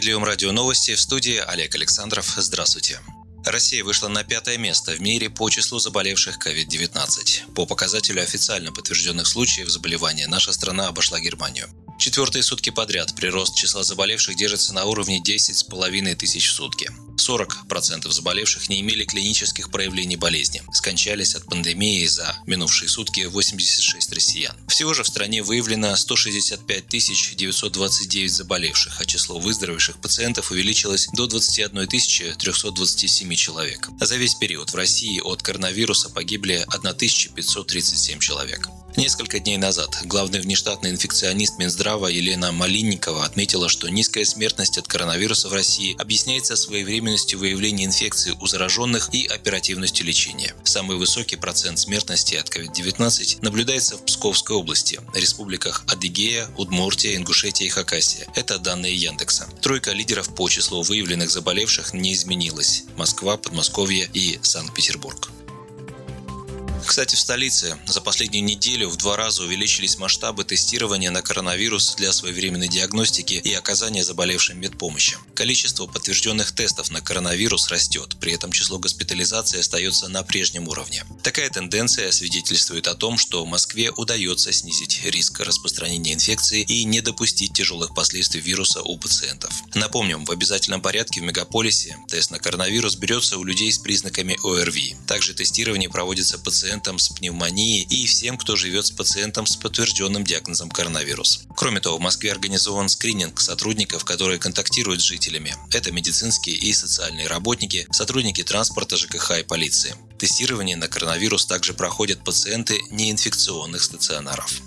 справедливом радио новости в студии Олег Александров. Здравствуйте. Россия вышла на пятое место в мире по числу заболевших COVID-19. По показателю официально подтвержденных случаев заболевания наша страна обошла Германию. Четвертые сутки подряд прирост числа заболевших держится на уровне 10,5 тысяч в сутки. 40% заболевших не имели клинических проявлений болезни. Скончались от пандемии за минувшие сутки 86 россиян. Всего же в стране выявлено 165 929 заболевших, а число выздоровевших пациентов увеличилось до 21 327 человек. За весь период в России от коронавируса погибли 1537 человек. Несколько дней назад главный внештатный инфекционист Минздрава Елена Малинникова отметила, что низкая смертность от коронавируса в России объясняется своевременностью выявления инфекции у зараженных и оперативностью лечения. Самый высокий процент смертности от COVID-19 наблюдается в Псковской области, республиках Адыгея, Удмуртия, Ингушетия и Хакасия. Это данные Яндекса. Тройка лидеров по числу выявленных заболевших не изменилась – Москва, Подмосковье и Санкт-Петербург. Кстати, в столице за последнюю неделю в два раза увеличились масштабы тестирования на коронавирус для своевременной диагностики и оказания заболевшим медпомощи. Количество подтвержденных тестов на коронавирус растет, при этом число госпитализаций остается на прежнем уровне. Такая тенденция свидетельствует о том, что Москве удается снизить риск распространения инфекции и не допустить тяжелых последствий вируса у пациентов. Напомним, в обязательном порядке в мегаполисе тест на коронавирус берется у людей с признаками ОРВИ. Также тестирование проводится пациентам пациентам с пневмонией и всем, кто живет с пациентом с подтвержденным диагнозом коронавирус. Кроме того, в Москве организован скрининг сотрудников, которые контактируют с жителями. Это медицинские и социальные работники, сотрудники транспорта, ЖКХ и полиции. Тестирование на коронавирус также проходят пациенты неинфекционных стационаров.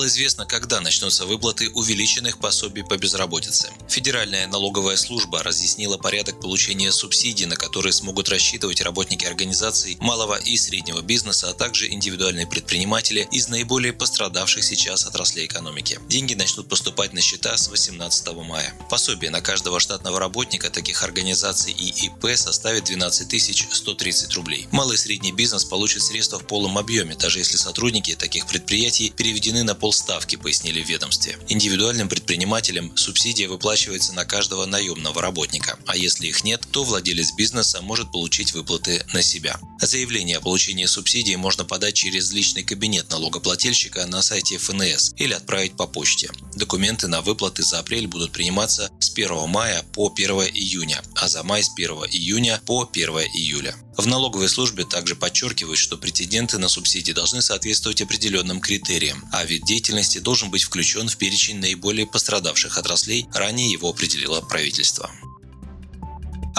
Стало известно, когда начнутся выплаты увеличенных пособий по безработице. Федеральная налоговая служба разъяснила порядок получения субсидий, на которые смогут рассчитывать работники организаций малого и среднего бизнеса, а также индивидуальные предприниматели из наиболее пострадавших сейчас отраслей экономики. Деньги начнут поступать на счета с 18 мая. Пособие на каждого штатного работника таких организаций и ИП составит 12 130 рублей. Малый и средний бизнес получит средства в полном объеме, даже если сотрудники таких предприятий переведены на полставки, пояснили в ведомстве. Индивидуальным предпринимателям субсидия выплачивается на каждого наемного работника, а если их нет, то владелец бизнеса может получить выплаты на себя. Заявление о получении субсидии можно подать через личный кабинет налогоплательщика на сайте ФНС или отправить по почте. Документы на выплаты за апрель будут приниматься с 1 мая по 1 июня, а за май с 1 июня по 1 июля. В налоговой службе также подчеркивают, что претенденты на субсидии должны соответствовать определенным критериям, а вид деятельности должен быть включен в перечень наиболее пострадавших отраслей, ранее его определило правительство.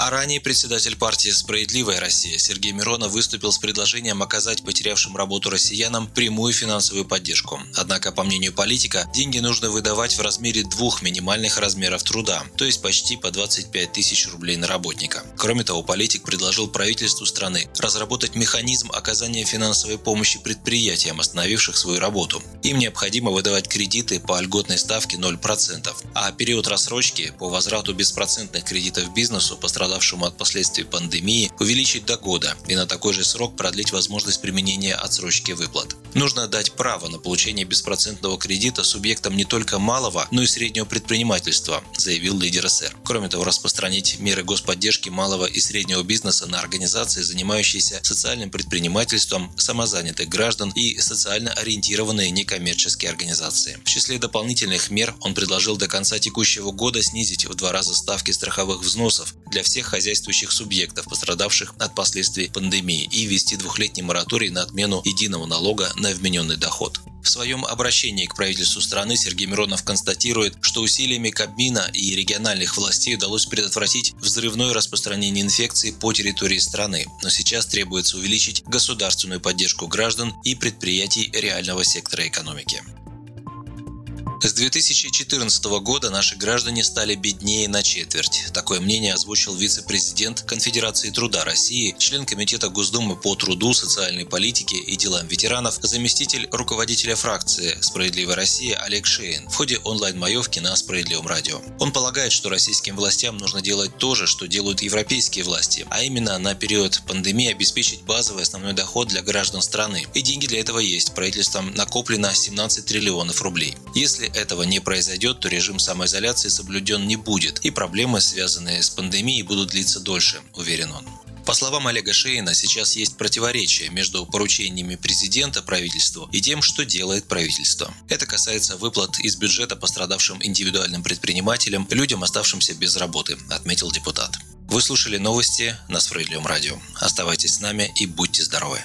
А ранее председатель партии «Справедливая Россия» Сергей Миронов выступил с предложением оказать потерявшим работу россиянам прямую финансовую поддержку. Однако, по мнению политика, деньги нужно выдавать в размере двух минимальных размеров труда, то есть почти по 25 тысяч рублей на работника. Кроме того, политик предложил правительству страны разработать механизм оказания финансовой помощи предприятиям, остановивших свою работу. Им необходимо выдавать кредиты по льготной ставке 0%, а период рассрочки по возврату беспроцентных кредитов бизнесу пострадал пострадавшему от последствий пандемии, увеличить до года и на такой же срок продлить возможность применения отсрочки выплат. Нужно дать право на получение беспроцентного кредита субъектам не только малого, но и среднего предпринимательства, заявил лидер СР. Кроме того, распространить меры господдержки малого и среднего бизнеса на организации, занимающиеся социальным предпринимательством, самозанятых граждан и социально ориентированные некоммерческие организации. В числе дополнительных мер он предложил до конца текущего года снизить в два раза ставки страховых взносов для всех хозяйствующих субъектов, пострадавших от последствий пандемии, и ввести двухлетний мораторий на отмену единого налога на вмененный доход. В своем обращении к правительству страны Сергей Миронов констатирует, что усилиями Кабмина и региональных властей удалось предотвратить взрывное распространение инфекции по территории страны, но сейчас требуется увеличить государственную поддержку граждан и предприятий реального сектора экономики. С 2014 года наши граждане стали беднее на четверть. Такое мнение озвучил вице-президент Конфедерации труда России, член Комитета Госдумы по труду, социальной политике и делам ветеранов, заместитель руководителя фракции «Справедливая Россия» Олег Шейн в ходе онлайн-маевки на Справедливом радио. Он полагает, что российским властям нужно делать то же, что делают европейские власти, а именно на период пандемии обеспечить базовый основной доход для граждан страны. И деньги для этого есть. Правительством накоплено 17 триллионов рублей. Если этого не произойдет, то режим самоизоляции соблюден не будет, и проблемы, связанные с пандемией, будут длиться дольше, уверен он. По словам Олега Шейна, сейчас есть противоречие между поручениями президента правительству и тем, что делает правительство. Это касается выплат из бюджета пострадавшим индивидуальным предпринимателям, людям, оставшимся без работы, отметил депутат. Вы слушали новости на Справедливом радио. Оставайтесь с нами и будьте здоровы.